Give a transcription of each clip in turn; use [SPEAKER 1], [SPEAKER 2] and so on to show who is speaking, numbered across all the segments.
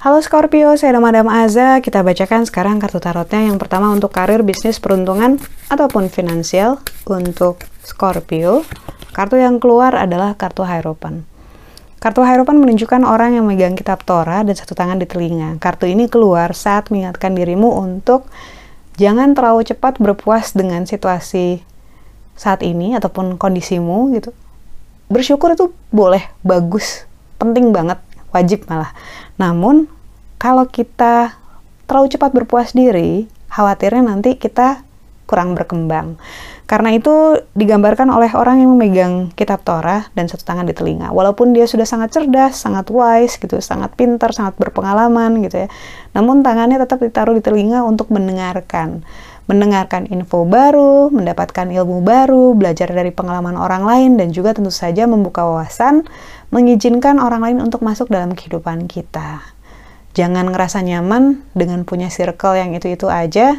[SPEAKER 1] Halo Scorpio, saya Madam Aza. Kita bacakan sekarang kartu tarotnya. Yang pertama untuk karir, bisnis, peruntungan, ataupun finansial untuk Scorpio. Kartu yang keluar adalah kartu Hierophant. Kartu Hierophant menunjukkan orang yang memegang kitab Torah dan satu tangan di telinga. Kartu ini keluar saat mengingatkan dirimu untuk jangan terlalu cepat berpuas dengan situasi saat ini ataupun kondisimu gitu. Bersyukur itu boleh, bagus, penting banget, wajib malah. Namun kalau kita terlalu cepat berpuas diri, khawatirnya nanti kita kurang berkembang. Karena itu digambarkan oleh orang yang memegang kitab Torah dan satu tangan di telinga. Walaupun dia sudah sangat cerdas, sangat wise gitu, sangat pintar, sangat berpengalaman gitu ya. Namun tangannya tetap ditaruh di telinga untuk mendengarkan. Mendengarkan info baru, mendapatkan ilmu baru, belajar dari pengalaman orang lain dan juga tentu saja membuka wawasan, mengizinkan orang lain untuk masuk dalam kehidupan kita. Jangan ngerasa nyaman dengan punya circle yang itu-itu aja,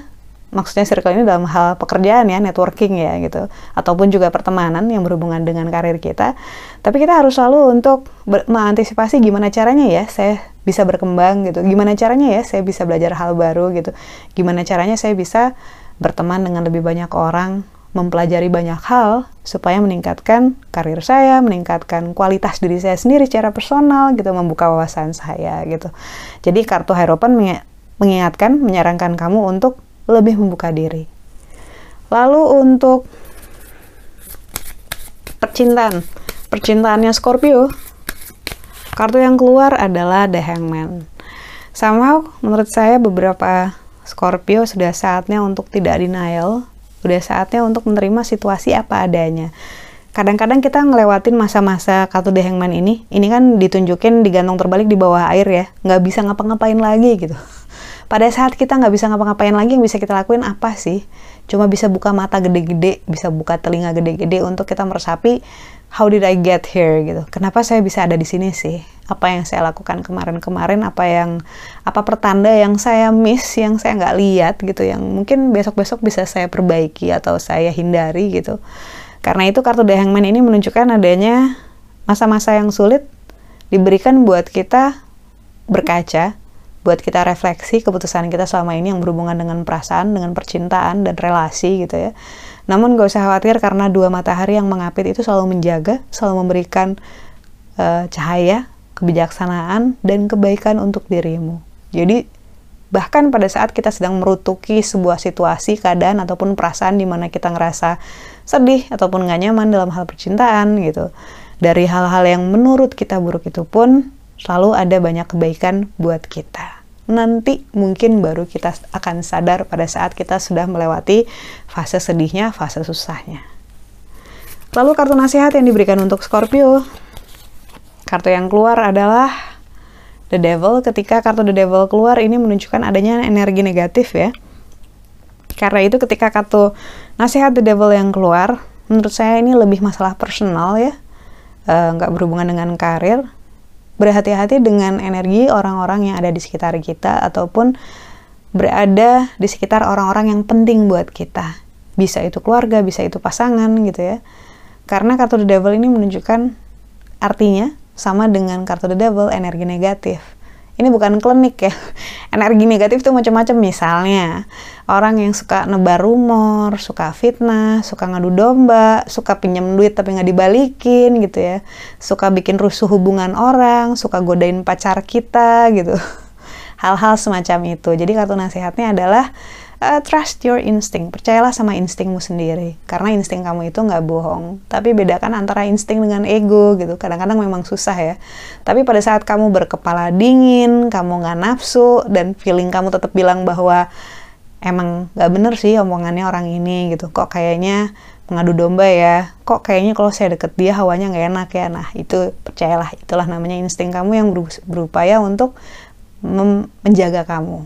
[SPEAKER 1] maksudnya circle ini dalam hal pekerjaan ya, networking ya gitu, ataupun juga pertemanan yang berhubungan dengan karir kita. Tapi kita harus selalu untuk mengantisipasi gimana caranya ya saya bisa berkembang gitu, gimana caranya ya saya bisa belajar hal baru gitu, gimana caranya saya bisa berteman dengan lebih banyak orang, mempelajari banyak hal supaya meningkatkan karir saya, meningkatkan kualitas diri saya sendiri secara personal gitu, membuka wawasan saya gitu. Jadi kartu Hierophant mengingatkan, menyarankan kamu untuk lebih membuka diri. Lalu untuk percintaan, percintaannya Scorpio, kartu yang keluar adalah The Hangman. Sama menurut saya beberapa Scorpio sudah saatnya untuk tidak denial, udah saatnya untuk menerima situasi apa adanya. Kadang-kadang kita ngelewatin masa-masa kartu The Hangman ini, ini kan ditunjukin digantung terbalik di bawah air ya, nggak bisa ngapa-ngapain lagi gitu pada saat kita nggak bisa ngapa-ngapain lagi yang bisa kita lakuin apa sih? Cuma bisa buka mata gede-gede bisa buka telinga gede-gede untuk kita meresapi how did I get here? gitu. Kenapa saya bisa ada di sini sih? Apa yang saya lakukan kemarin-kemarin apa yang apa pertanda yang saya miss yang saya nggak lihat gitu yang mungkin besok-besok bisa saya perbaiki atau saya hindari gitu. Karena itu kartu The Hangman ini menunjukkan adanya masa-masa yang sulit diberikan buat kita berkaca buat kita refleksi keputusan kita selama ini yang berhubungan dengan perasaan, dengan percintaan dan relasi gitu ya. Namun gak usah khawatir karena dua matahari yang mengapit itu selalu menjaga, selalu memberikan uh, cahaya, kebijaksanaan dan kebaikan untuk dirimu. Jadi bahkan pada saat kita sedang merutuki sebuah situasi, keadaan ataupun perasaan di mana kita ngerasa sedih ataupun gak nyaman dalam hal percintaan gitu. Dari hal-hal yang menurut kita buruk itu pun selalu ada banyak kebaikan buat kita. Nanti mungkin baru kita akan sadar pada saat kita sudah melewati fase sedihnya, fase susahnya. Lalu kartu nasihat yang diberikan untuk Scorpio. Kartu yang keluar adalah The Devil. Ketika kartu The Devil keluar, ini menunjukkan adanya energi negatif ya. Karena itu ketika kartu nasihat The Devil yang keluar, menurut saya ini lebih masalah personal ya. Uh, nggak berhubungan dengan karir berhati-hati dengan energi orang-orang yang ada di sekitar kita ataupun berada di sekitar orang-orang yang penting buat kita. Bisa itu keluarga, bisa itu pasangan gitu ya. Karena kartu The Devil ini menunjukkan artinya sama dengan kartu The Devil energi negatif ini bukan klinik ya. Energi negatif tuh macam-macam. Misalnya orang yang suka nebar rumor suka fitnah suka ngadu domba suka pinjam duit tapi nggak dibalikin gitu ya. Suka bikin rusuh hubungan orang suka godain pacar kita gitu. Hal-hal semacam itu. Jadi kartu nasihatnya adalah uh, trust your instinct. Percayalah sama instingmu sendiri. Karena insting kamu itu nggak bohong. Tapi bedakan antara insting dengan ego gitu. Kadang-kadang memang susah ya. Tapi pada saat kamu berkepala dingin, kamu nggak nafsu, dan feeling kamu tetap bilang bahwa emang nggak bener sih omongannya orang ini gitu. Kok kayaknya mengadu domba ya. Kok kayaknya kalau saya deket dia hawanya nggak enak ya. Nah itu percayalah. Itulah namanya insting kamu yang berupaya untuk menjaga kamu